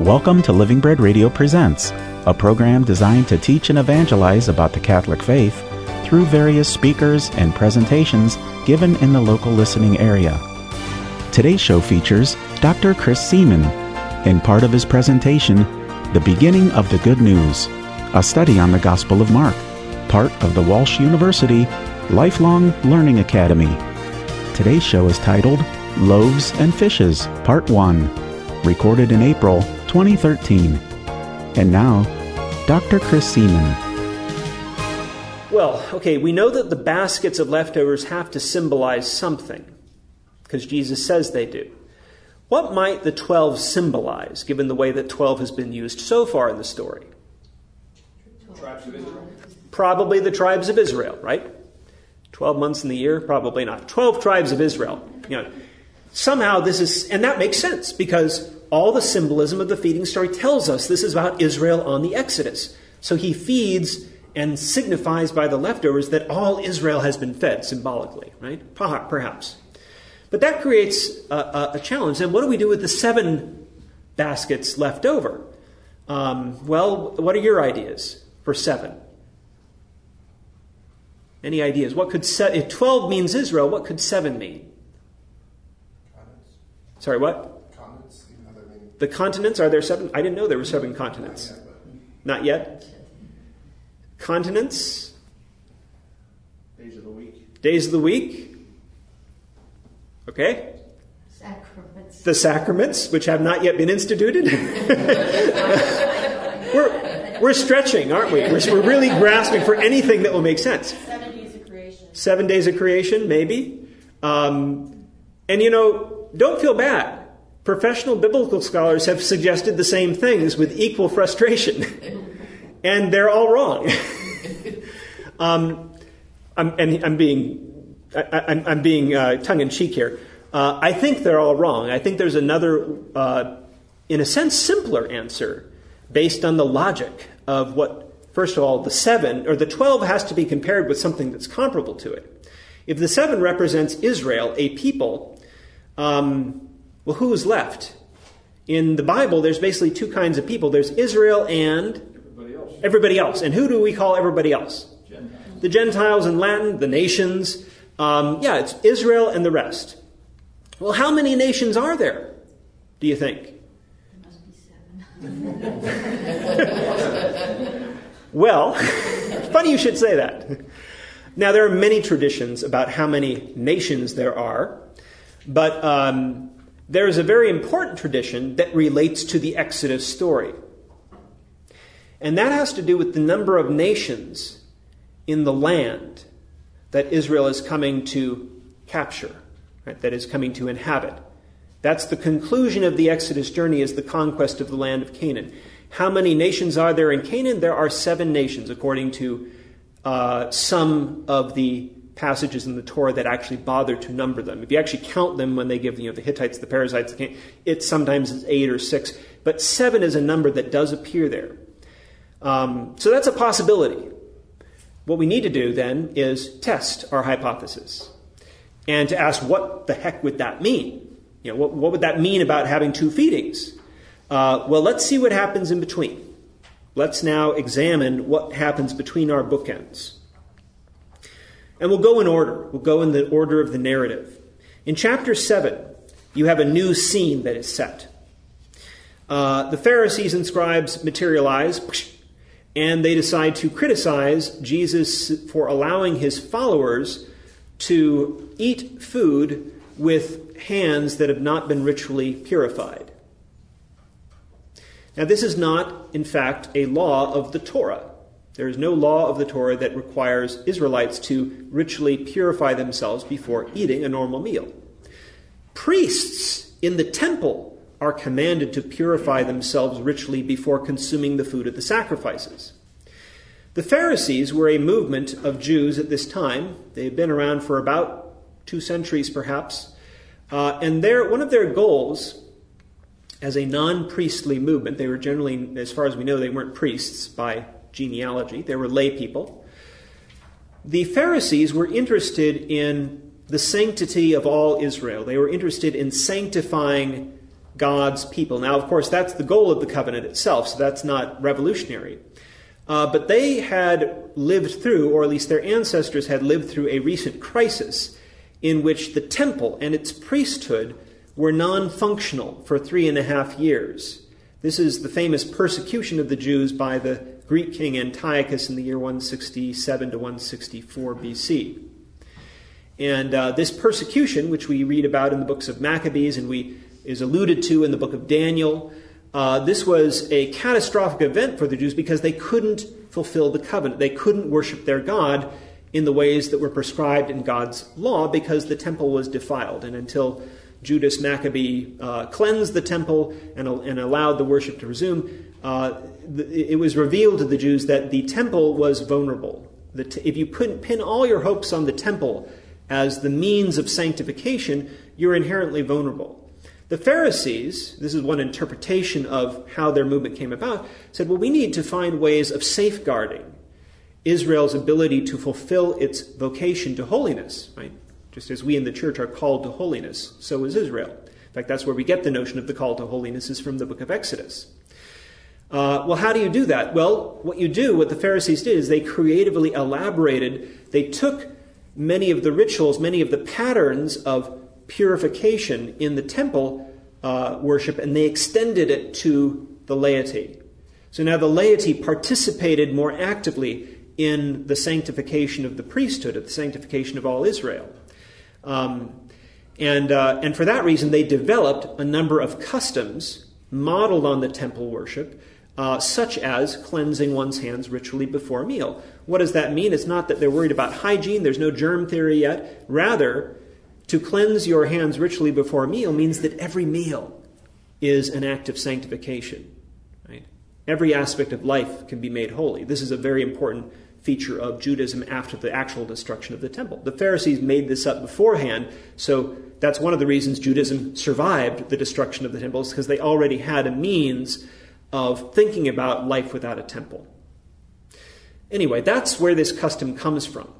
Welcome to Living Bread Radio Presents, a program designed to teach and evangelize about the Catholic faith through various speakers and presentations given in the local listening area. Today's show features Dr. Chris Seaman. In part of his presentation, The Beginning of the Good News, a study on the Gospel of Mark, part of the Walsh University Lifelong Learning Academy. Today's show is titled Loaves and Fishes, Part 1, recorded in April 2013. And now, Dr. Chris Seaman. Well, okay, we know that the baskets of leftovers have to symbolize something, because Jesus says they do. What might the 12 symbolize, given the way that 12 has been used so far in the story? Tribes of Israel. Probably the tribes of Israel, right? 12 months in the year? Probably not. 12 tribes of Israel. You know, somehow this is, and that makes sense because all the symbolism of the feeding story tells us this is about Israel on the Exodus. So he feeds and signifies by the leftovers that all Israel has been fed symbolically, right? Perhaps. But that creates a, a challenge. And what do we do with the seven baskets left over? Um, well, what are your ideas for seven? Any ideas? What could se- if 12 means Israel, what could 7 mean? Sorry, what? Continents. You know, I mean, The continents, are there seven? I didn't know there were seven continents. Not yet. Continents, days of the week. days of the week. Okay. Sacraments. The sacraments, which have not yet been instituted. we're, we're stretching, aren't we? We're, we're really grasping for anything that will make sense. Seven days of creation. Seven days of creation, maybe. Um, and you know, don't feel bad. Professional biblical scholars have suggested the same things with equal frustration, and they're all wrong. um, I'm, and I'm being, I, I'm being uh, tongue in cheek here. Uh, I think they're all wrong. I think there's another, uh, in a sense, simpler answer based on the logic of what, first of all, the seven or the twelve has to be compared with something that's comparable to it. If the seven represents Israel, a people, um, well, who's left? In the Bible, there's basically two kinds of people there's Israel and Everybody else. everybody else. And who do we call everybody else? Gentiles. The Gentiles in Latin, the nations. Um, yeah, it's Israel and the rest. Well, how many nations are there, do you think? There must be seven. Well, funny you should say that. Now, there are many traditions about how many nations there are, but um, there is a very important tradition that relates to the Exodus story. And that has to do with the number of nations in the land that Israel is coming to capture, right, that is coming to inhabit. That's the conclusion of the Exodus journey is the conquest of the land of Canaan. How many nations are there in Canaan? There are seven nations, according to uh, some of the passages in the Torah that actually bother to number them. If you actually count them when they give you know, the Hittites, the Perizzites, it sometimes is eight or six, but seven is a number that does appear there. Um, so that's a possibility. What we need to do then is test our hypothesis and to ask what the heck would that mean? You know, what, what would that mean about having two feedings? Uh, well, let's see what happens in between. Let's now examine what happens between our bookends. And we'll go in order. We'll go in the order of the narrative. In chapter 7, you have a new scene that is set. Uh, the Pharisees and scribes materialize, and they decide to criticize Jesus for allowing his followers to eat food with hands that have not been ritually purified. Now, this is not, in fact, a law of the Torah. There is no law of the Torah that requires Israelites to ritually purify themselves before eating a normal meal. Priests in the temple are commanded to purify themselves ritually before consuming the food of the sacrifices. The Pharisees were a movement of Jews at this time. They had been around for about two centuries, perhaps. Uh, and their, one of their goals as a non priestly movement, they were generally, as far as we know, they weren't priests by genealogy, they were lay people. The Pharisees were interested in the sanctity of all Israel. They were interested in sanctifying God's people. Now, of course, that's the goal of the covenant itself, so that's not revolutionary. Uh, but they had lived through, or at least their ancestors had lived through, a recent crisis in which the temple and its priesthood were non functional for three and a half years. This is the famous persecution of the Jews by the Greek king Antiochus in the year 167 to 164 BC. And uh, this persecution, which we read about in the books of Maccabees and we is alluded to in the book of Daniel, uh, this was a catastrophic event for the Jews because they couldn't fulfill the covenant. They couldn't worship their God in the ways that were prescribed in God's law because the temple was defiled. And until Judas Maccabee uh, cleansed the temple and, and, allowed the worship to resume, uh, it was revealed to the Jews that the temple was vulnerable. If you pin all your hopes on the temple as the means of sanctification, you're inherently vulnerable. The Pharisees, this is one interpretation of how their movement came about, said, well, we need to find ways of safeguarding Israel's ability to fulfill its vocation to holiness, right? Just as we in the church are called to holiness, so is Israel. In fact, that's where we get the notion of the call to holiness is from the book of Exodus. Uh, well, how do you do that? Well, what you do, what the Pharisees did, is they creatively elaborated. They took many of the rituals, many of the patterns of purification in the temple uh, worship, and they extended it to the laity. So now the laity participated more actively in the sanctification of the priesthood, of the sanctification of all Israel. Um, and, uh, and for that reason, they developed a number of customs modeled on the temple worship, uh, such as cleansing one's hands ritually before a meal. What does that mean? It's not that they're worried about hygiene, there's no germ theory yet. Rather, to cleanse your hands ritually before a meal means that every meal is an act of sanctification. Right? Every aspect of life can be made holy. This is a very important feature of Judaism after the actual destruction of the temple. The Pharisees made this up beforehand, so that's one of the reasons Judaism survived the destruction of the temple, because they already had a means of thinking about life without a temple. Anyway, that's where this custom comes from.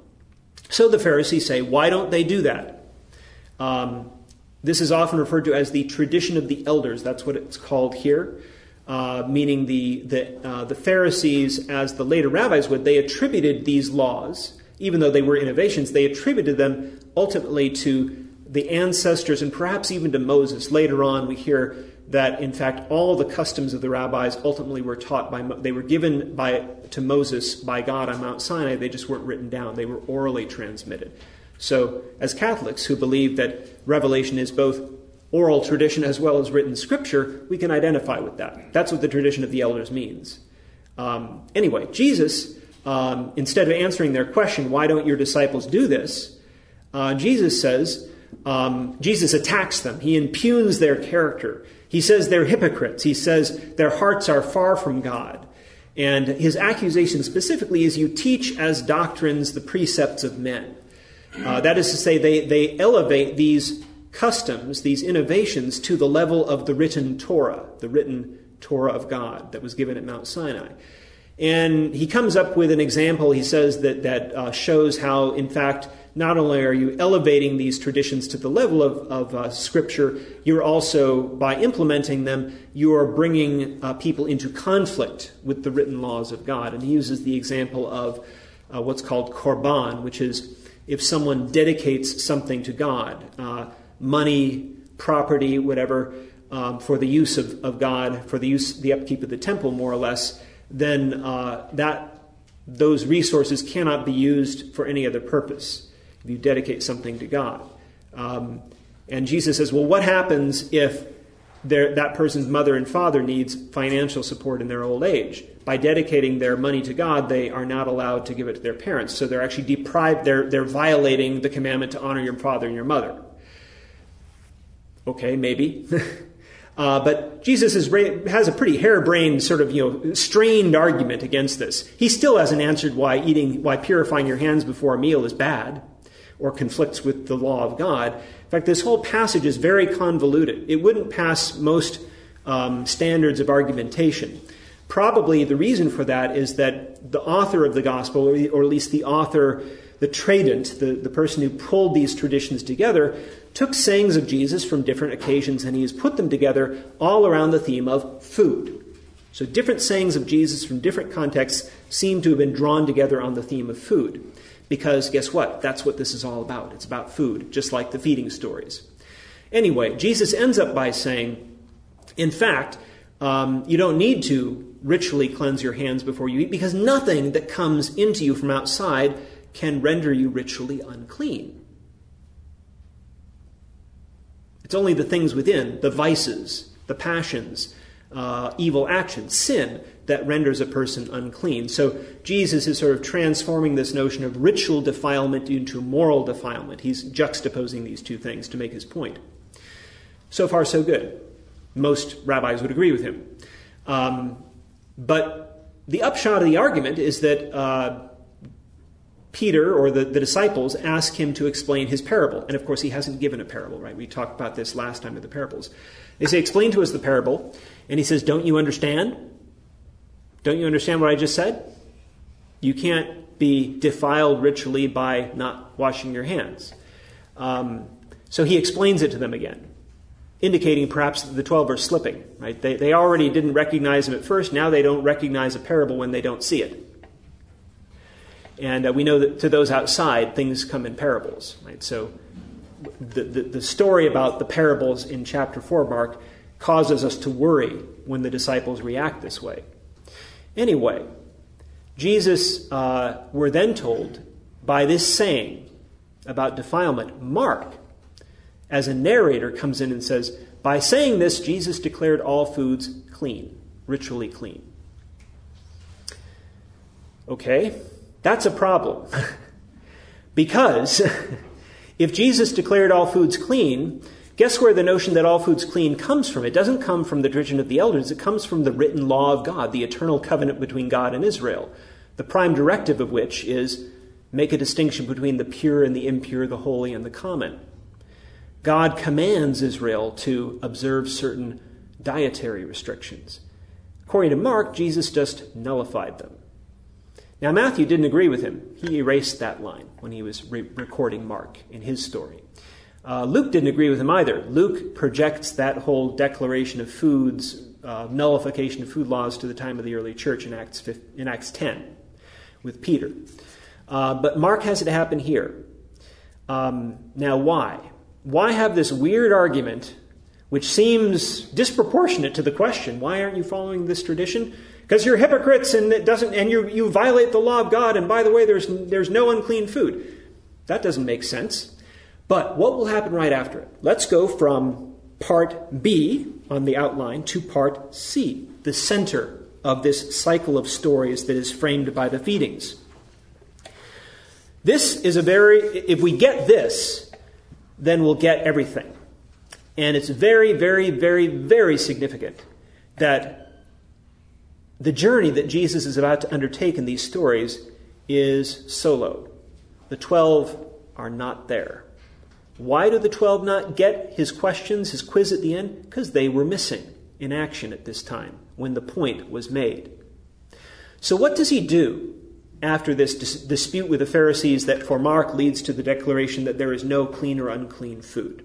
So the Pharisees say, why don't they do that? Um, this is often referred to as the tradition of the elders. That's what it's called here, uh, meaning the, the, uh, the Pharisees, as the later rabbis would, they attributed these laws, even though they were innovations, they attributed them ultimately to the ancestors and perhaps even to Moses. Later on, we hear that in fact all the customs of the rabbis ultimately were taught by they were given by to Moses by God on Mount Sinai. They just weren't written down; they were orally transmitted. So, as Catholics who believe that revelation is both oral tradition as well as written scripture, we can identify with that. That's what the tradition of the elders means. Um, anyway, Jesus, um, instead of answering their question, why don't your disciples do this? Uh, Jesus says, um, Jesus attacks them. He impugns their character. He says they're hypocrites. He says their hearts are far from God. And his accusation specifically is you teach as doctrines the precepts of men. Uh, that is to say, they, they elevate these customs, these innovations, to the level of the written Torah, the written Torah of God that was given at Mount Sinai. And he comes up with an example, he says, that, that uh, shows how, in fact, not only are you elevating these traditions to the level of, of uh, Scripture, you're also, by implementing them, you are bringing uh, people into conflict with the written laws of God. And he uses the example of uh, what's called korban, which is if someone dedicates something to God, uh, money, property, whatever, um, for the use of, of God, for the use, the upkeep of the temple, more or less, then uh, that those resources cannot be used for any other purpose if you dedicate something to God. Um, and Jesus says, well, what happens if that person's mother and father needs financial support in their old age? by dedicating their money to God, they are not allowed to give it to their parents. So they're actually deprived, they're, they're violating the commandment to honor your father and your mother. Okay, maybe. uh, but Jesus is, has a pretty harebrained, sort of, you know, strained argument against this. He still hasn't answered why eating, why purifying your hands before a meal is bad or conflicts with the law of God. In fact, this whole passage is very convoluted. It wouldn't pass most um, standards of argumentation. Probably the reason for that is that the author of the gospel, or at least the author the tradent, the, the person who pulled these traditions together, took sayings of Jesus from different occasions and he has put them together all around the theme of food. So different sayings of Jesus from different contexts seem to have been drawn together on the theme of food. Because guess what? That's what this is all about. It's about food, just like the feeding stories. Anyway, Jesus ends up by saying, in fact, um, you don't need to ritually cleanse your hands before you eat because nothing that comes into you from outside can render you ritually unclean. It's only the things within, the vices, the passions, uh, evil actions, sin, that renders a person unclean. So Jesus is sort of transforming this notion of ritual defilement into moral defilement. He's juxtaposing these two things to make his point. So far, so good. Most rabbis would agree with him. Um, but the upshot of the argument is that uh, Peter or the, the disciples ask him to explain his parable. And of course, he hasn't given a parable, right? We talked about this last time with the parables. They say, Explain to us the parable. And he says, Don't you understand? Don't you understand what I just said? You can't be defiled ritually by not washing your hands. Um, so he explains it to them again, indicating perhaps that the 12 are slipping. Right? They, they already didn't recognize him at first. Now they don't recognize a parable when they don't see it. And uh, we know that to those outside, things come in parables. Right? So the, the, the story about the parables in chapter 4, Mark, causes us to worry when the disciples react this way. Anyway, Jesus, uh, we're then told by this saying about defilement, Mark, as a narrator, comes in and says, By saying this, Jesus declared all foods clean, ritually clean. Okay, that's a problem. because if Jesus declared all foods clean, Guess where the notion that all food's clean comes from? It doesn't come from the tradition of the elders, it comes from the written law of God, the eternal covenant between God and Israel, the prime directive of which is make a distinction between the pure and the impure, the holy and the common. God commands Israel to observe certain dietary restrictions. According to Mark, Jesus just nullified them. Now, Matthew didn't agree with him. He erased that line when he was re- recording Mark in his story. Uh, Luke didn't agree with him either. Luke projects that whole declaration of foods, uh, nullification of food laws to the time of the early church in Acts, 5, in Acts 10 with Peter. Uh, but Mark has it happen here. Um, now, why? Why have this weird argument, which seems disproportionate to the question, why aren't you following this tradition? Because you're hypocrites and it doesn't, and you, you violate the law of God, and by the way, there's, there's no unclean food. That doesn't make sense. But what will happen right after it? Let's go from part B on the outline to part C, the center of this cycle of stories that is framed by the feedings. This is a very, if we get this, then we'll get everything. And it's very, very, very, very significant that the journey that Jesus is about to undertake in these stories is solo. The twelve are not there. Why do the 12 not get his questions, his quiz at the end? Because they were missing in action at this time when the point was made. So, what does he do after this dis- dispute with the Pharisees that for Mark leads to the declaration that there is no clean or unclean food?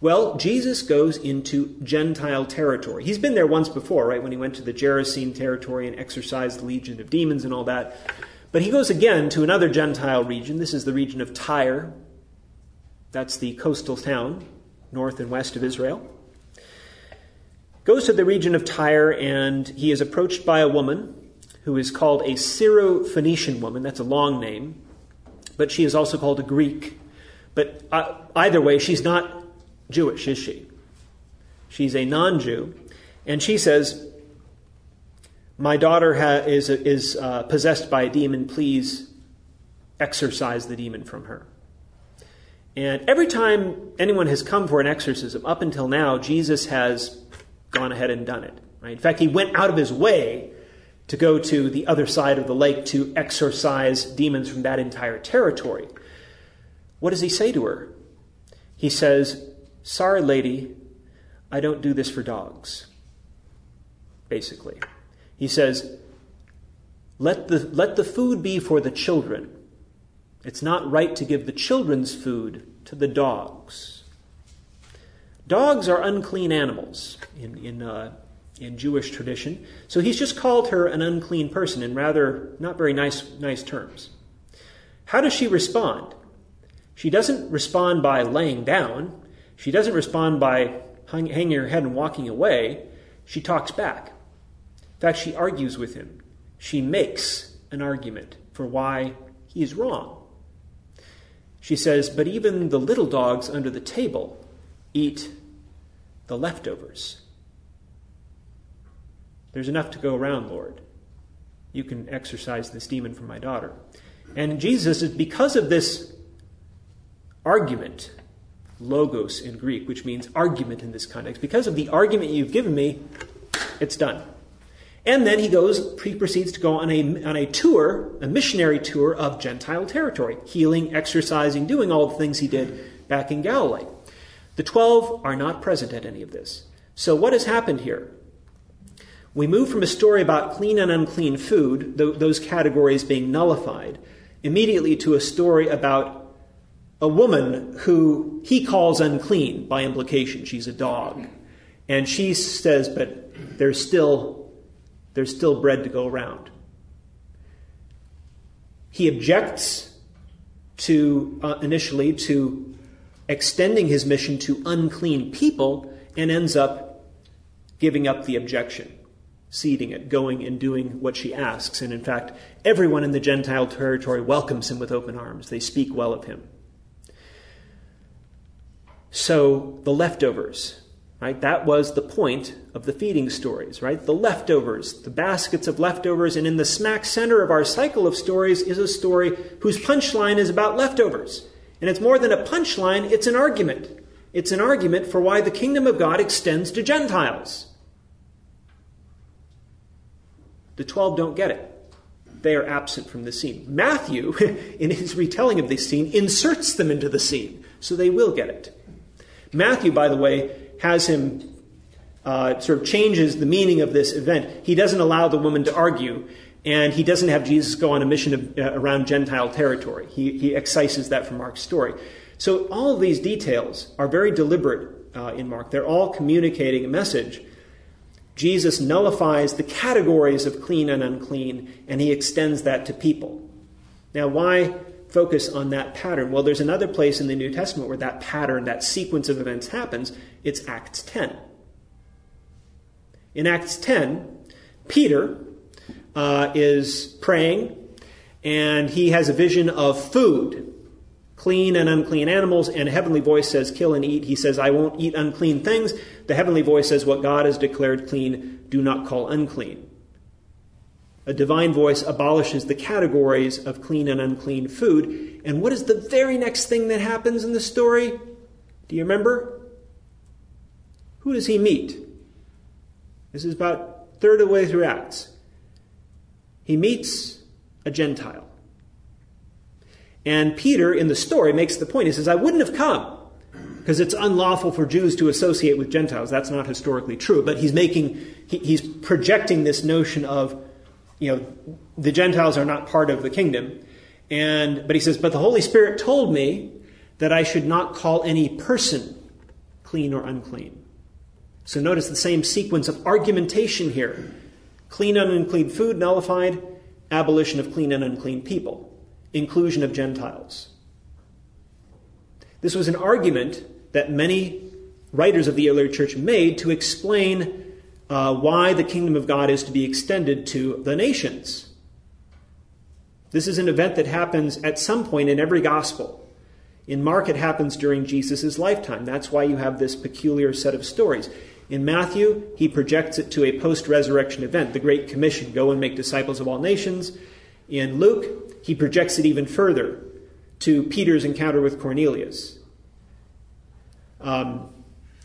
Well, Jesus goes into Gentile territory. He's been there once before, right, when he went to the Gerasene territory and exorcised the legion of demons and all that. But he goes again to another Gentile region. This is the region of Tyre, that's the coastal town north and west of Israel. Goes to the region of Tyre, and he is approached by a woman who is called a Syro-Phoenician woman. That's a long name, but she is also called a Greek. But uh, either way, she's not Jewish, is she? She's a non-Jew, and she says, "My daughter ha- is is uh, possessed by a demon. Please exorcise the demon from her." And every time anyone has come for an exorcism, up until now, Jesus has gone ahead and done it. Right? In fact, he went out of his way to go to the other side of the lake to exorcise demons from that entire territory. What does he say to her? He says, Sorry, lady, I don't do this for dogs. Basically. He says, let the, let the food be for the children, It's not right to give the children's food to the dogs. Dogs are unclean animals in, in, uh, in Jewish tradition. So he's just called her an unclean person in rather not very nice, nice terms. How does she respond? She doesn't respond by laying down. She doesn't respond by hang, hanging her head and walking away. She talks back. In fact, she argues with him. She makes an argument for why he is wrong. She says, But even the little dogs under the table eat the leftovers. There's enough to go around, Lord. You can exorcise this demon from my daughter. And Jesus is because of this argument, logos in Greek, which means argument in this context, because of the argument you've given me, it's done. And then he goes, he proceeds to go on a, on a tour, a missionary tour of Gentile territory, healing, exercising, doing all the things he did back in Galilee. The twelve are not present at any of this. So what has happened here? We move from a story about clean and unclean food, those categories being nullified, immediately to a story about a woman who he calls unclean by implication. She's a dog. And she says, but there's still, there's still bread to go around. He objects to, uh, initially, to extending his mission to unclean people and ends up giving up the objection, ceding it, going and doing what she asks. And in fact, everyone in the Gentile territory welcomes him with open arms. They speak well of him. So the leftovers, right? That was the point of the feeding stories, right? The leftovers, the baskets of leftovers, and in the smack center of our cycle of stories is a story whose punchline is about leftovers. And it's more than a punchline, it's an argument. It's an argument for why the kingdom of God extends to Gentiles. The 12 don't get it. They are absent from the scene. Matthew, in his retelling of this scene, inserts them into the scene, so they will get it. Matthew, by the way, has him uh, sort of changes the meaning of this event. He doesn't allow the woman to argue, and he doesn't have Jesus go on a mission of, uh, around Gentile territory. He, he excises that from Mark's story. So all of these details are very deliberate uh, in Mark. They're all communicating a message. Jesus nullifies the categories of clean and unclean, and he extends that to people. Now, why focus on that pattern? Well, there's another place in the New Testament where that pattern, that sequence of events happens. It's Acts 10. In Acts 10, Peter uh, is praying and he has a vision of food clean and unclean animals, and a heavenly voice says, Kill and eat. He says, I won't eat unclean things. The heavenly voice says, What God has declared clean, do not call unclean. A divine voice abolishes the categories of clean and unclean food. And what is the very next thing that happens in the story? Do you remember? Who does he meet? This is about third of the way through Acts. He meets a Gentile. And Peter, in the story, makes the point. He says, I wouldn't have come because it's unlawful for Jews to associate with Gentiles. That's not historically true. But he's making, he, he's projecting this notion of, you know, the Gentiles are not part of the kingdom. And, but he says, but the Holy Spirit told me that I should not call any person clean or unclean. So notice the same sequence of argumentation here. Clean and unclean food nullified, abolition of clean and unclean people inclusion of Gentiles. This was an argument that many writers of the early church made to explain uh, why the kingdom of God is to be extended to the nations. This is an event that happens at some point in every gospel. In Mark, it happens during Jesus' lifetime. That's why you have this peculiar set of stories. In Matthew, he projects it to a post resurrection event, the Great Commission go and make disciples of all nations. In Luke, he projects it even further to Peter's encounter with Cornelius. Um,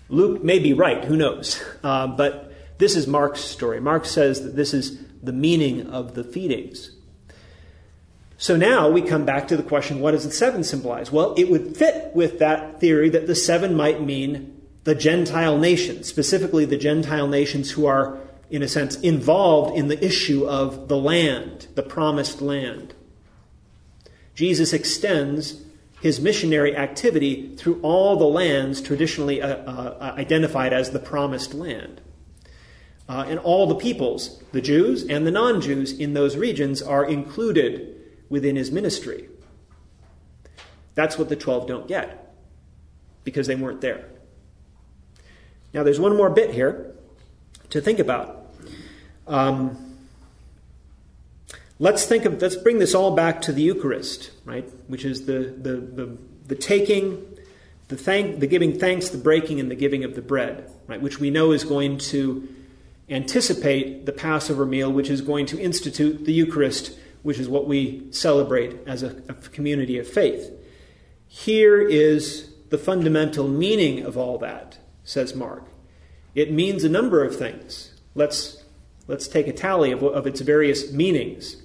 Luke may be right, who knows? Uh, but this is Mark's story. Mark says that this is the meaning of the feedings. So now we come back to the question what does the seven symbolize? Well, it would fit with that theory that the seven might mean the Gentile nations, specifically the Gentile nations who are, in a sense, involved in the issue of the land, the promised land. Jesus extends his missionary activity through all the lands traditionally uh, uh, identified as the promised land. Uh, and all the peoples, the Jews and the non Jews in those regions, are included within his ministry. That's what the 12 don't get because they weren't there. Now, there's one more bit here to think about. Um, let's think of let's bring this all back to the Eucharist, right? Which is the the the, the taking, the thank, the giving thanks, the breaking, and the giving of the bread, right? Which we know is going to anticipate the Passover meal, which is going to institute the Eucharist, which is what we celebrate as a, a community of faith. Here is the fundamental meaning of all that, says Mark. It means a number of things. Let's, let's take a tally of, of its various meanings.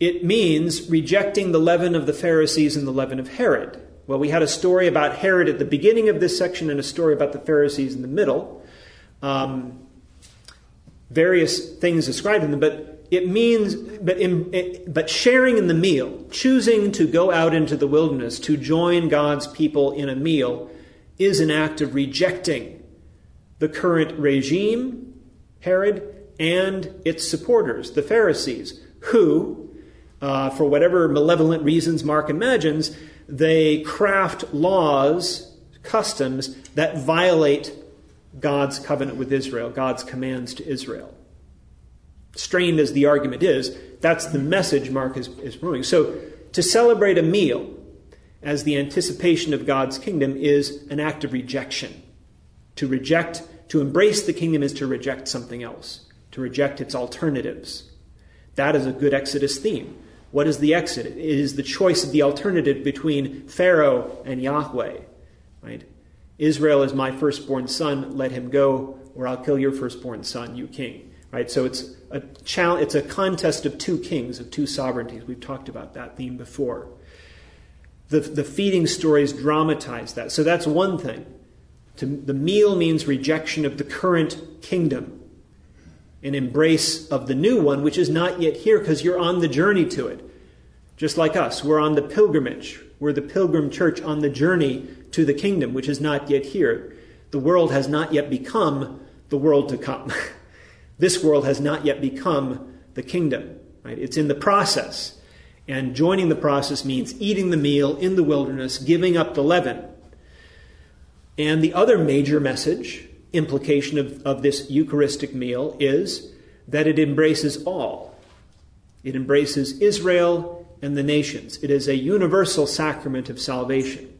It means rejecting the leaven of the Pharisees and the leaven of Herod. Well, we had a story about Herod at the beginning of this section and a story about the Pharisees in the middle. Um, various things described in them, but it means, but, in, but sharing in the meal, choosing to go out into the wilderness to join God's people in a meal, is an act of rejecting the current regime, Herod, and its supporters, the Pharisees, who, uh, for whatever malevolent reasons Mark imagines, they craft laws, customs that violate God's covenant with Israel, God's commands to Israel. Strained as the argument is, that's the message Mark is, is bringing. So, to celebrate a meal as the anticipation of God's kingdom is an act of rejection. To reject, to embrace the kingdom is to reject something else, to reject its alternatives. That is a good Exodus theme. What is the exit? It is the choice of the alternative between Pharaoh and Yahweh. Right? Israel is my firstborn son, let him go, or I'll kill your firstborn son, you king. Right? So it's a challenge, it's a contest of two kings, of two sovereignties. We've talked about that theme before. The, the feeding stories dramatize that. So that's one thing. To, the meal means rejection of the current kingdom, an embrace of the new one, which is not yet here because you're on the journey to it. Just like us, we're on the pilgrimage. We're the pilgrim church on the journey to the kingdom, which is not yet here. The world has not yet become the world to come. this world has not yet become the kingdom. Right? It's in the process. And joining the process means eating the meal in the wilderness, giving up the leaven. And the other major message, implication of, of this Eucharistic meal, is that it embraces all. It embraces Israel and the nations. It is a universal sacrament of salvation.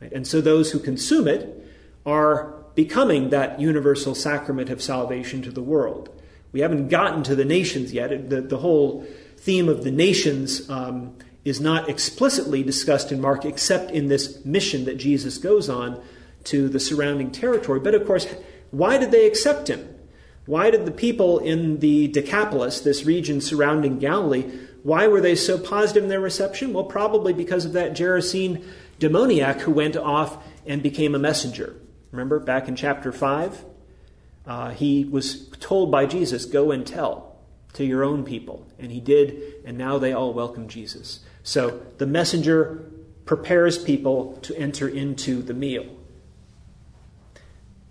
Right? And so those who consume it are becoming that universal sacrament of salvation to the world. We haven't gotten to the nations yet. The, the whole theme of the nations um, is not explicitly discussed in Mark except in this mission that Jesus goes on to the surrounding territory. But of course, why did they accept him? Why did the people in the Decapolis, this region surrounding Galilee, why were they so positive in their reception? Well, probably because of that Gerasene demoniac who went off and became a messenger. Remember back in chapter 5? Uh, he was told by Jesus, Go and tell to your own people. And he did, and now they all welcome Jesus. So the messenger prepares people to enter into the meal.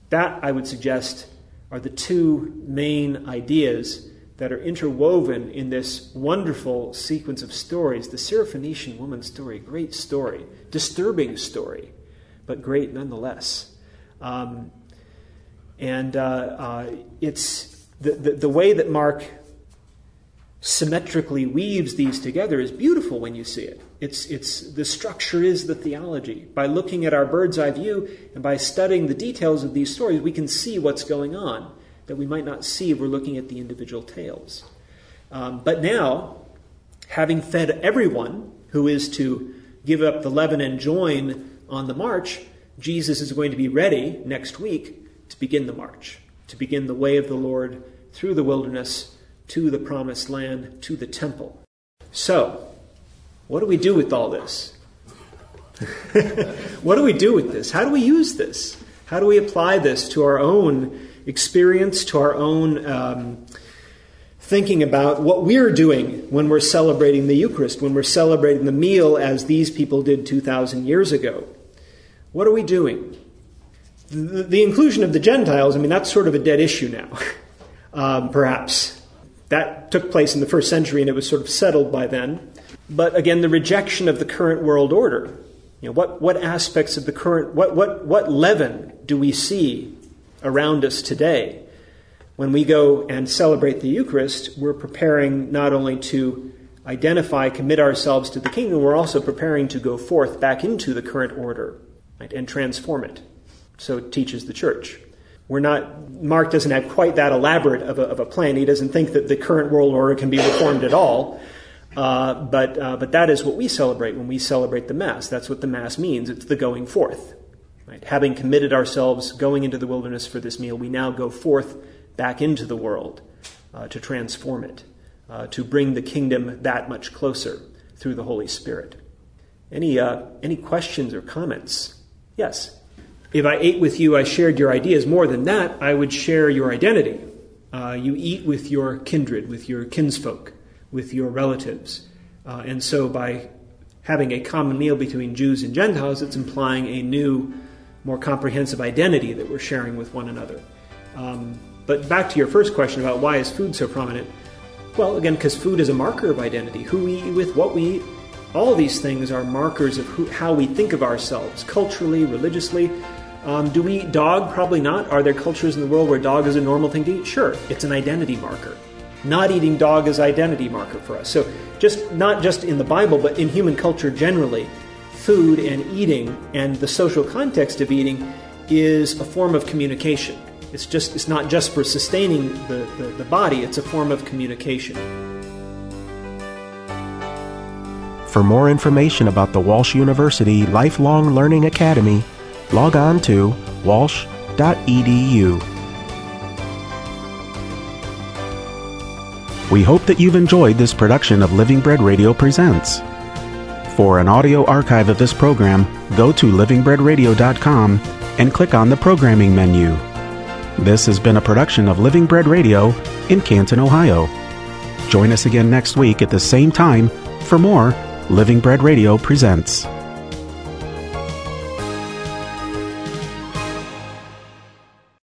That, I would suggest, are the two main ideas that are interwoven in this wonderful sequence of stories. The Syrophoenician woman story, great story, disturbing story, but great nonetheless. Um, and uh, uh, it's the, the, the way that Mark symmetrically weaves these together is beautiful when you see it. It's, it's, the structure is the theology. By looking at our bird's eye view and by studying the details of these stories, we can see what's going on that we might not see if we're looking at the individual tales. Um, but now, having fed everyone who is to give up the leaven and join on the march, Jesus is going to be ready next week to begin the march, to begin the way of the Lord through the wilderness to the promised land, to the temple. So, what do we do with all this? what do we do with this? How do we use this? How do we apply this to our own experience, to our own um, thinking about what we're doing when we're celebrating the Eucharist, when we're celebrating the meal as these people did 2,000 years ago. What are we doing? The, the inclusion of the Gentiles, I mean, that's sort of a dead issue now, um, perhaps. That took place in the first century and it was sort of settled by then. But again, the rejection of the current world order. You know, what, what aspects of the current, what, what, what leaven do we see around us today? When we go and celebrate the Eucharist, we're preparing not only to identify, commit ourselves to the kingdom, we're also preparing to go forth back into the current order right, and transform it. So it teaches the church. We're not, Mark doesn't have quite that elaborate of a, of a plan. He doesn't think that the current world order can be reformed at all. Uh, but, uh, but that is what we celebrate when we celebrate the Mass. That's what the Mass means. It's the going forth. Right? Having committed ourselves, going into the wilderness for this meal, we now go forth back into the world uh, to transform it, uh, to bring the kingdom that much closer through the Holy Spirit. Any, uh, any questions or comments? Yes. If I ate with you, I shared your ideas. More than that, I would share your identity. Uh, you eat with your kindred, with your kinsfolk, with your relatives. Uh, and so by having a common meal between Jews and Gentiles, it's implying a new, more comprehensive identity that we're sharing with one another. Um, but back to your first question about why is food so prominent? Well, again, because food is a marker of identity. Who we eat with, what we eat, all these things are markers of who, how we think of ourselves, culturally, religiously. Um, do we eat dog? Probably not. Are there cultures in the world where dog is a normal thing to eat? Sure, it's an identity marker. Not eating dog is identity marker for us. So, just not just in the Bible, but in human culture generally, food and eating and the social context of eating is a form of communication. It's just it's not just for sustaining the, the, the body, it's a form of communication. For more information about the Walsh University Lifelong Learning Academy, log on to walsh.edu. We hope that you've enjoyed this production of Living Bread Radio Presents. For an audio archive of this program, go to livingbreadradio.com and click on the programming menu. This has been a production of Living Bread Radio in Canton, Ohio. Join us again next week at the same time for more Living Bread Radio Presents.